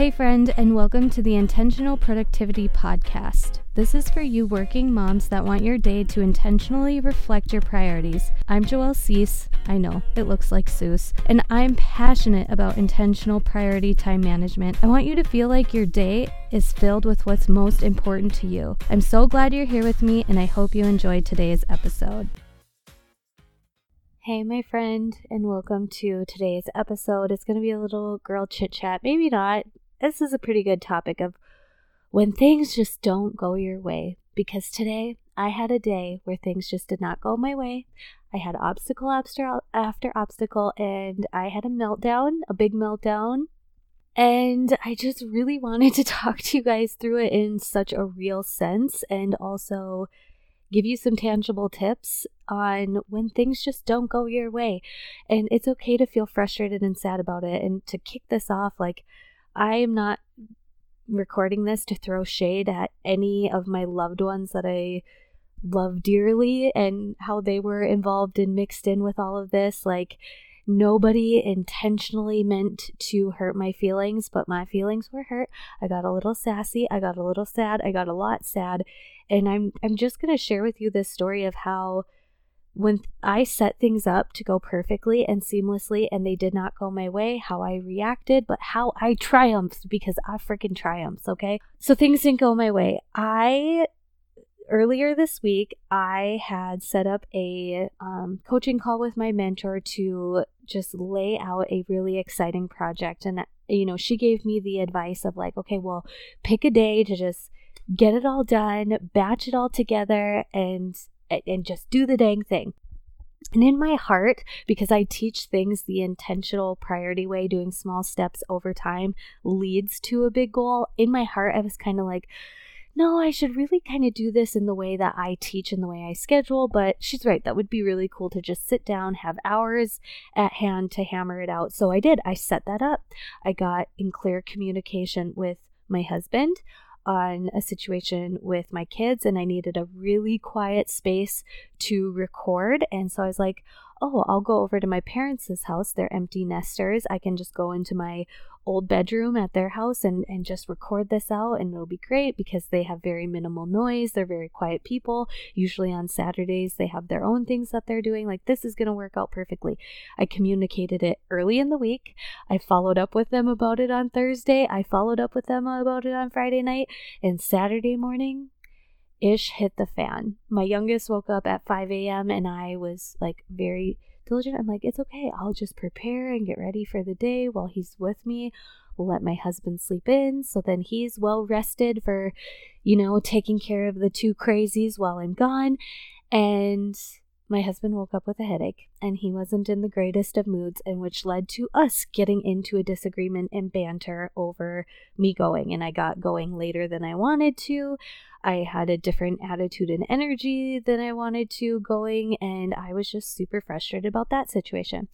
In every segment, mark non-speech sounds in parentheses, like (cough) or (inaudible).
Hey, friend, and welcome to the Intentional Productivity Podcast. This is for you working moms that want your day to intentionally reflect your priorities. I'm Joelle Cease. I know, it looks like Seuss. And I'm passionate about intentional priority time management. I want you to feel like your day is filled with what's most important to you. I'm so glad you're here with me, and I hope you enjoyed today's episode. Hey, my friend, and welcome to today's episode. It's going to be a little girl chit chat. Maybe not this is a pretty good topic of when things just don't go your way. Because today I had a day where things just did not go my way. I had obstacle after, after obstacle, and I had a meltdown, a big meltdown. And I just really (laughs) wanted to talk to you guys through it in such a real sense and also give you some tangible tips on when things just don't go your way. And it's okay to feel frustrated and sad about it. And to kick this off, like, I am not recording this to throw shade at any of my loved ones that I love dearly and how they were involved and mixed in with all of this. Like, nobody intentionally meant to hurt my feelings, but my feelings were hurt. I got a little sassy, I got a little sad, I got a lot sad, and I'm I'm just going to share with you this story of how when I set things up to go perfectly and seamlessly and they did not go my way, how I reacted, but how I (laughs) triumphed because I freaking triumphs, okay? So things didn't go my way. I earlier this week I had set up a um, coaching call with my mentor to just lay out a really exciting project and you know she gave me the advice of like okay well pick a day to just get it all done batch it all together and and just do the dang thing. And in my heart, because I teach things the intentional priority way, doing small steps over time leads to a big goal, in my heart, I was kind of like, no, I should really kind of do this in the way that I teach and the way I schedule. But she's right. That would be really cool to just sit down, have hours at hand to hammer it out. So I did. I set that up. I got in clear communication with my husband on a situation with my kids and I needed a really quiet space to record. And so I was like, oh, I'll go over to my parents' house. They're empty nesters. I can just go into my old bedroom at their house and, and just record this out and it'll be great because they have very minimal noise. They're very quiet people. Usually on Saturdays they have their own things that they're doing. Like this is gonna work out perfectly. I communicated it early in the week. I followed up with them about it on Thursday. I followed up with them about it on Friday night and Saturday morning ish hit the fan. My youngest woke up at 5 a.m. and I was like very diligent. I'm like, it's okay. I'll just prepare and get ready for the day while he's with me. Let my husband sleep in so then he's well rested for, you know, taking care of the two crazies while I'm gone. And my husband woke up with a headache and he wasn't in the greatest of moods, and which led to us getting into a disagreement and banter over me going. And I got going later than I wanted to. I had a different attitude and energy than I wanted to going, and I was just super frustrated about that situation.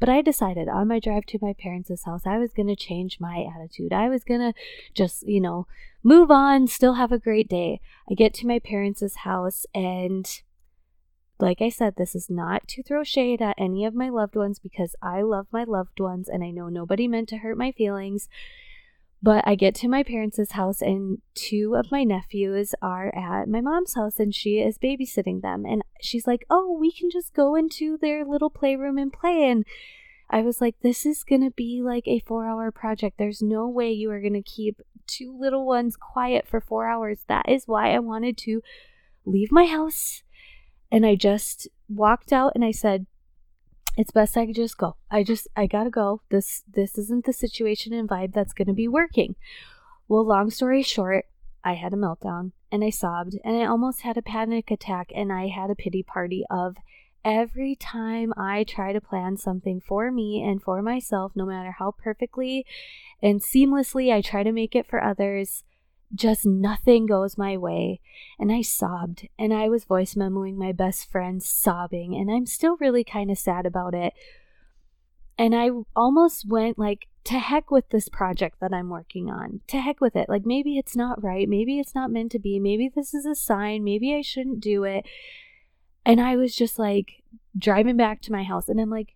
But I decided on my drive to my parents' house, I was going to change my attitude. I was going to just, you know, move on, still have a great day. I get to my parents' house, and like I said, this is not to throw shade at any of my loved ones because I love my loved ones and I know nobody meant to hurt my feelings. But I get to my parents' house, and two of my nephews are at my mom's house, and she is babysitting them. And she's like, Oh, we can just go into their little playroom and play. And I was like, This is going to be like a four hour project. There's no way you are going to keep two little ones quiet for four hours. That is why I wanted to leave my house and I just walked out and I said, it's best I could just go. I just I gotta go. This this isn't the situation and vibe that's gonna be working. Well, long story short, I had a meltdown and I sobbed and I almost had a panic attack and I had a pity party of every time I try to plan something for me and for myself, no matter how perfectly and seamlessly I try to make it for others, just nothing goes my way. And I sobbed, and I was voice memoing my best friend sobbing, and I'm still really kind of sad about it. And I almost went like, to heck with this project that I'm working on. To heck with it. Like, maybe it's not right. Maybe it's not meant to be. Maybe this is a sign. Maybe I shouldn't do it. And I was just like driving back to my house, and I'm like,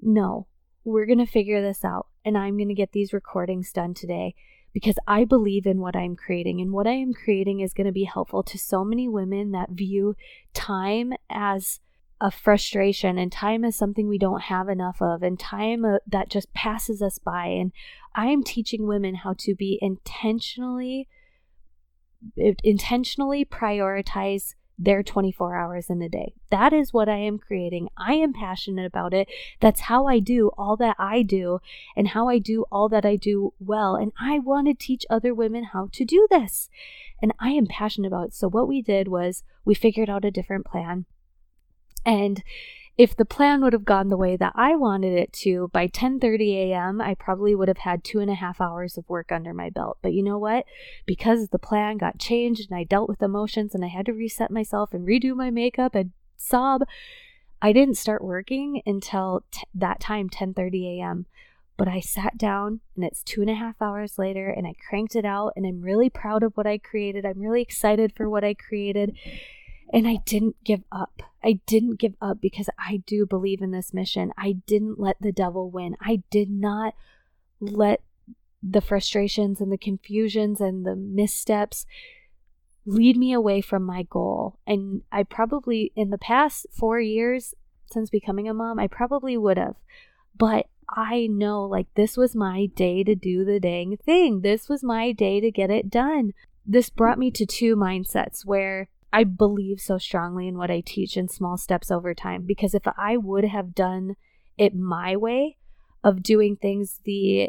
no, we're going to figure this out. And I'm going to get these recordings done today because I believe in what I'm creating, and what I am creating is going to be helpful to so many women that view time as a frustration and time is something we don't have enough of and time uh, that just passes us by. And i am teaching women how to be intentionally intentionally prioritize their 24 hours in a day. That is what I am creating. I am passionate about it. That's how I do all that I do and how I do all that I do well. And I want to teach other women how to do this. And I am passionate about it. So, what we did was we figured out a different plan. And if the plan would have gone the way that I wanted it to, by 10:30 a.m., I probably would have had two and a half hours of work under my belt. But you know what? Because the plan got changed and I dealt with emotions and I had to reset myself and redo my makeup and sob, I didn't start working until t- that time, 10:30 a.m. But I sat down and it's two and a half hours later and I cranked it out and I'm really proud of what I created. I'm really excited for what I created. And I didn't give up. I didn't give up because I do believe in this mission. I didn't let the devil win. I did not let the frustrations and the confusions and the missteps lead me away from my goal. And I probably, in the past four years since becoming a mom, I probably would have. But I know like this was my day to do the dang thing. This was my day to get it done. This brought me to two mindsets where I believe so strongly in what I teach in small steps over time because if I would have done it my way of doing things the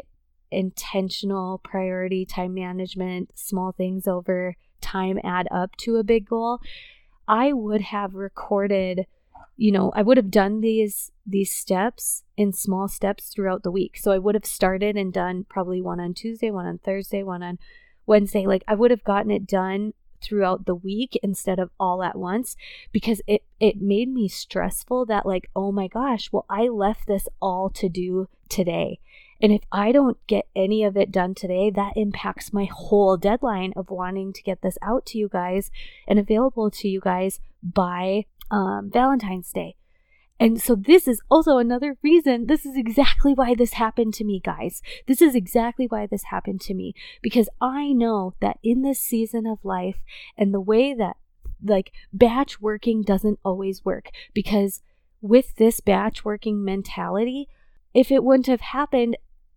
intentional priority time management, small things over time add up to a big goal, I would have recorded you know i would have done these these steps in small steps throughout the week. So i would have started and done probably one on tuesday one on thursday one on wednesday. Like i would have gotten it done throughout the week instead of all at once because it it made me stressful that like oh my gosh well I left this all to do today. And if I don't get any of it done today that impacts my whole deadline of wanting to get this out to you guys and available to you guys by um, Valentine's Day and so, this is also another reason. This is exactly why this happened to me, guys. This is exactly why this happened to me. Because I know that in this season of life and the way that like batch working doesn't always work, because with this batch working mentality, if it wouldn't have happened,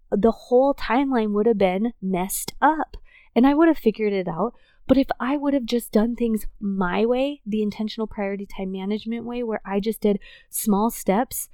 the whole timeline would have been messed up. And I would have figured it out. But if I would have just done things my way, the intentional priority time management way, where I just did small steps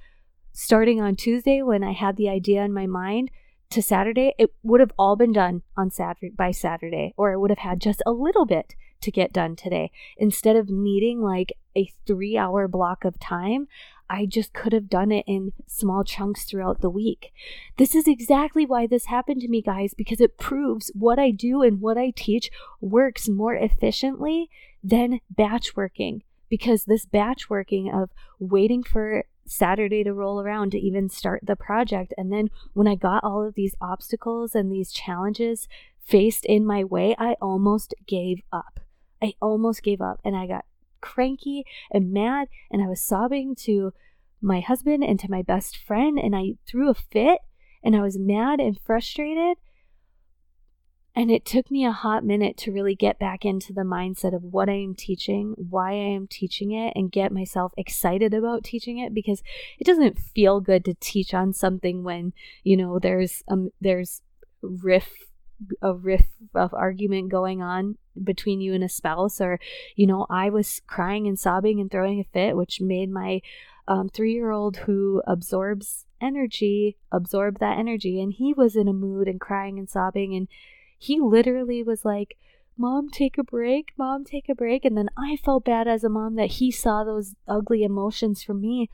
starting on Tuesday when I had the idea in my mind to Saturday, it would have all been done on Saturday by Saturday, or I would have had just a little bit to get done today. Instead of needing like a three hour block of time, I just could have done it in small chunks throughout the week. This is exactly why this happened to me, guys, because it proves what I do and what I teach works more efficiently than batch working. Because this batch working of waiting for Saturday to roll around to even start the project. And then when I got all of these obstacles and these challenges faced in my way, I almost gave up. I almost gave up and I got cranky and mad and I was sobbing to my husband and to my best friend and I threw a fit and I was mad and frustrated. And it took me a hot minute to really get back into the mindset of what I am teaching, why I am teaching it, and get myself excited about teaching it because it doesn't feel good to teach on something when, you know, there's um there's riff a riff of argument going on between you and a spouse or you know i was crying and sobbing and throwing a fit which made my um, three-year-old who absorbs energy absorb that energy. And he was in a mood and crying and sobbing. And he literally was like mom take a break. Mom take a break. And then i felt bad as a mom that he saw those ugly emotions from me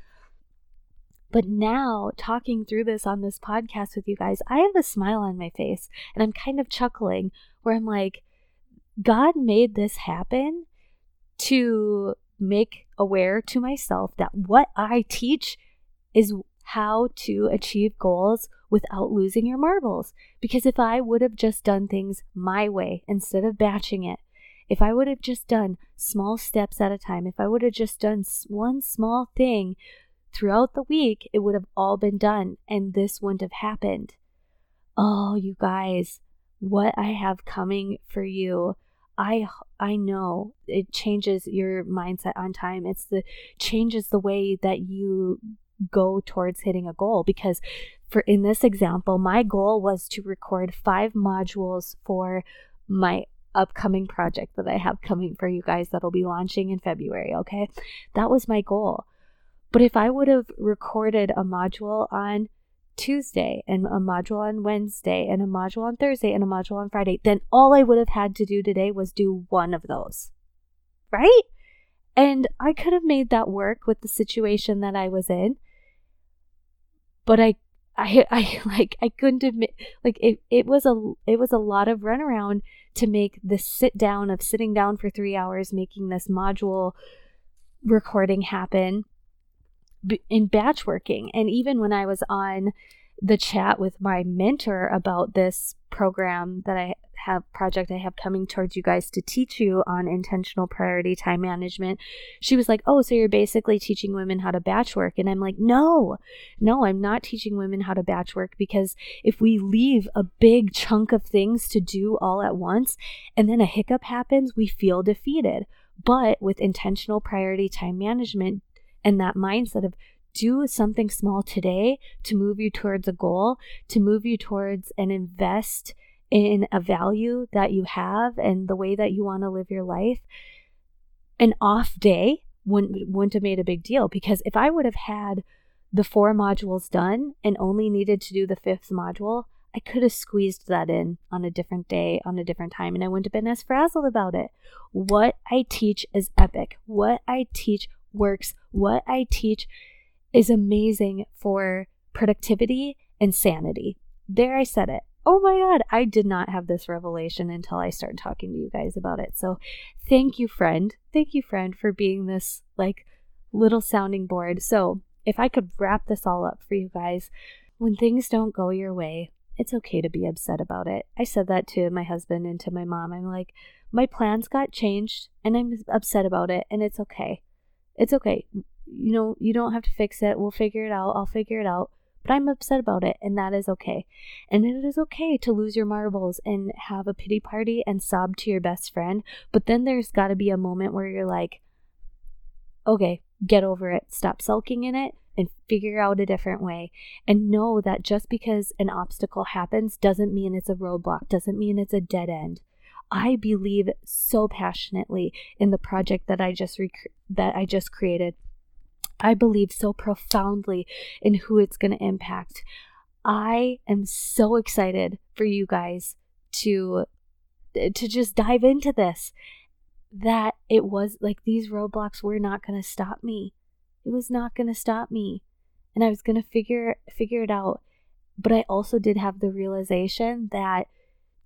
but now, talking through this on this podcast with you guys, I have a smile on my face and I'm kind of chuckling where I'm like, God made this happen to make aware to myself that what I teach is how to achieve goals without losing your marbles. Because if I would have just done things my way instead of batching it, if I would have just done small steps at a time, if I would have just done one small thing throughout the week, it would have all been done and this wouldn't have happened. Oh, you guys, what I have coming for you I I know it changes your mindset on time. It's the changes the way that you go towards hitting a goal because for in this example, my goal was to record 5 modules for my upcoming project that I have coming for you guys that'll be launching in February, okay? That was my goal. But if I would have recorded a module on Tuesday and a module on Wednesday and a module on Thursday and a module on Friday, then all I would have had to do today was do one of those. Right? And I could have made that work with the situation that I was in. But I I I (laughs) like I couldn't admit like it it was a it was a lot of runaround to make the sit down of sitting down for 3 hours making this module recording happen in batch working. And even when I was on the chat with my mentor about this program that I have project I have coming towards you guys to teach you on intentional priority time management. She was like, "Oh, so you're basically teaching women how to batch work." And I'm like, "No. No, I'm not teaching women how to batch work because if we leave a big chunk of things to do all at once and then a hiccup happens, we feel defeated." But with intentional priority time management, and that mindset of do something small today to move you towards a goal, to move you towards and invest in a value that you have and the way that you want to live your life. An off day wouldn't wouldn't have made a big deal because if I would have had the four modules done and only needed to do the fifth module, I could have squeezed that in on a different day, on a different time, and I wouldn't have been as frazzled about it. What I teach is epic. What I teach works. What I teach is amazing for productivity and sanity. There, I said it. Oh my God, I did not have this revelation until I started talking to you guys about it. So, thank you, friend. Thank you, friend, for being this like little sounding board. So, if I could wrap this all up for you guys, when things don't go your way, it's okay to be upset about it. I said that to my husband and to my mom. I'm like, my plans got changed and I'm upset about it, and it's okay. It's okay. You know, you don't have to fix it. We'll figure it out. I'll figure it out. But I'm upset about it, and that is okay. And it is okay to lose your marbles and have a pity party and sob to your best friend. But then there's got to be a moment where you're like, okay, get over it. Stop sulking in it and figure out a different way. And know that just because an obstacle happens doesn't mean it's a roadblock, doesn't mean it's a dead end. I believe so passionately in the project that I just rec- that I just created. I believe so profoundly in who it's going to impact. I am so excited for you guys to to just dive into this that it was like these roadblocks were not going to stop me. It was not going to stop me. And I was going to figure figure it out. But I also did have the realization that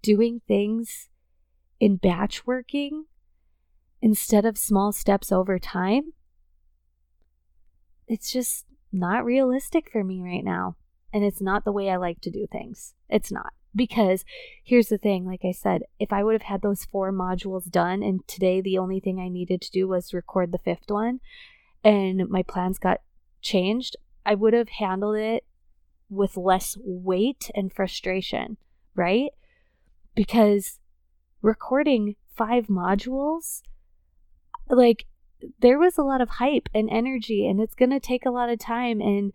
doing things in batch working instead of small steps over time, it's just not realistic for me right now. And it's not the way I like to do things. It's not. Because here's the thing like I said, if I would have had those four modules done, and today the only thing I needed to do was record the fifth one, and my plans got changed, I would have handled it with less weight and frustration, right? Because recording five modules, like there was a lot of hype and energy and it's going to take a lot of time and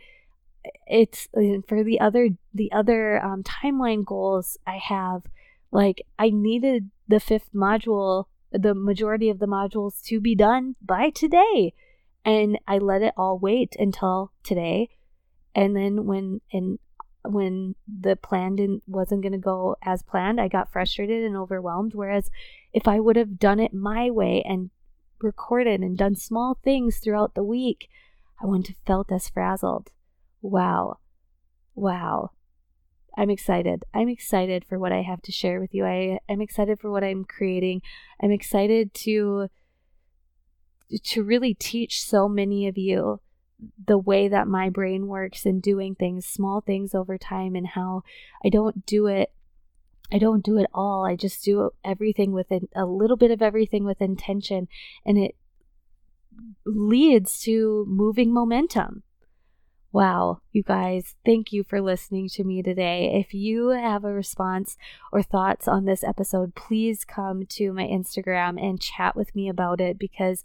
it's for the other the other um, timeline goals i have like i needed the fifth module the majority of the modules to be done by today and i let it all wait until today and then when and when the plan didn't wasn't going to go as planned, I got frustrated and overwhelmed. Whereas if I would have done it my way and recorded and done small things throughout the week, I wouldn't have felt as frazzled. Wow. Wow. I'm excited. I'm excited for what I have to share with you. I am excited for what I'm creating. I'm excited to to really teach so many of you the way that my brain works and doing things, small things over time, and how I don't do it. I don't do it all. I just do everything with a little bit of everything with intention, and it leads to moving momentum. Wow, you guys, thank you for listening to me today. If you have a response or thoughts on this episode, please come to my Instagram and chat with me about it because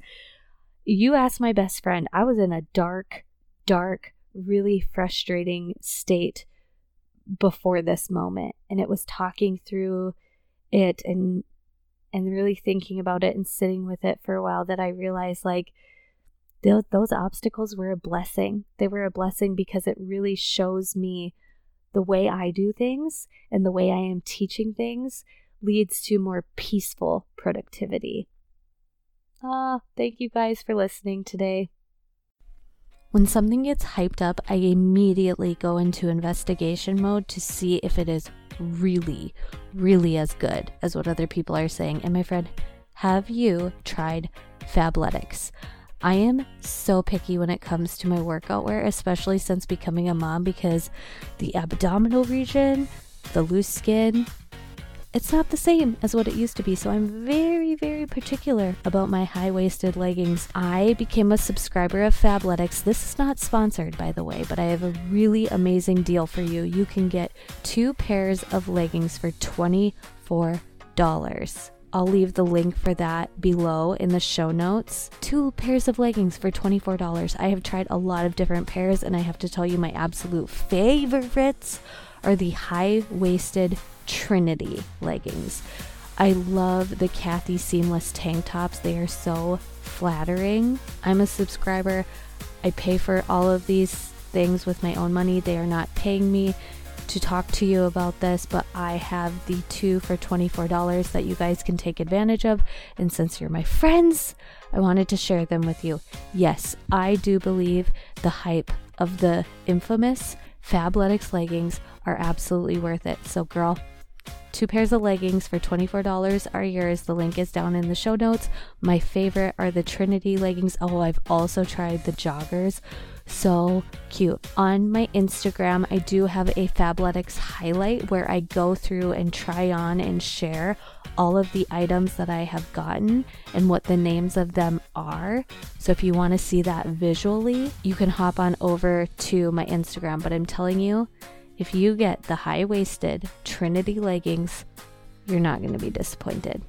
you asked my best friend. I was in a dark, dark, really frustrating state before this moment, and it was talking through it and and really thinking about it and sitting with it for a while that I realized like those, those obstacles were a blessing. They were a blessing because it really shows me the way I do things and the way I am teaching things leads to more peaceful productivity. Ah, thank you guys for listening today. When something gets hyped up, I immediately go into investigation mode to see if it is really, really as good as what other people are saying. And my friend, have you tried Fabletics? I am so picky when it comes to my workout wear, especially since becoming a mom, because the abdominal region, the loose skin, it's not the same as what it used to be. So I'm very, very particular about my high waisted leggings. I became a subscriber of Fabletics. This is not sponsored, by the way, but I have a really amazing deal for you. You can get two pairs of leggings for $24. I'll leave the link for that below in the show notes. Two pairs of leggings for $24. I have tried a lot of different pairs, and I have to tell you, my absolute favorites are the high waisted Trinity leggings. I love the Kathy seamless tank tops, they are so flattering. I'm a subscriber. I pay for all of these things with my own money, they are not paying me to talk to you about this, but I have the two for $24 that you guys can take advantage of. And since you're my friends, I wanted to share them with you. Yes, I do believe the hype of the infamous Fabletics leggings are absolutely worth it. So, girl, Two pairs of leggings for $24 are yours. The link is down in the show notes. My favorite are the Trinity leggings. Oh, I've also tried the joggers so cute. On my Instagram, I do have a Fabletics highlight where I go through and try on and share all of the items that I have gotten and what the names of them are. So if you want to see that visually, you can hop on over to my Instagram. But I'm telling you, if you get the high waisted Trinity leggings, you're not going to be disappointed.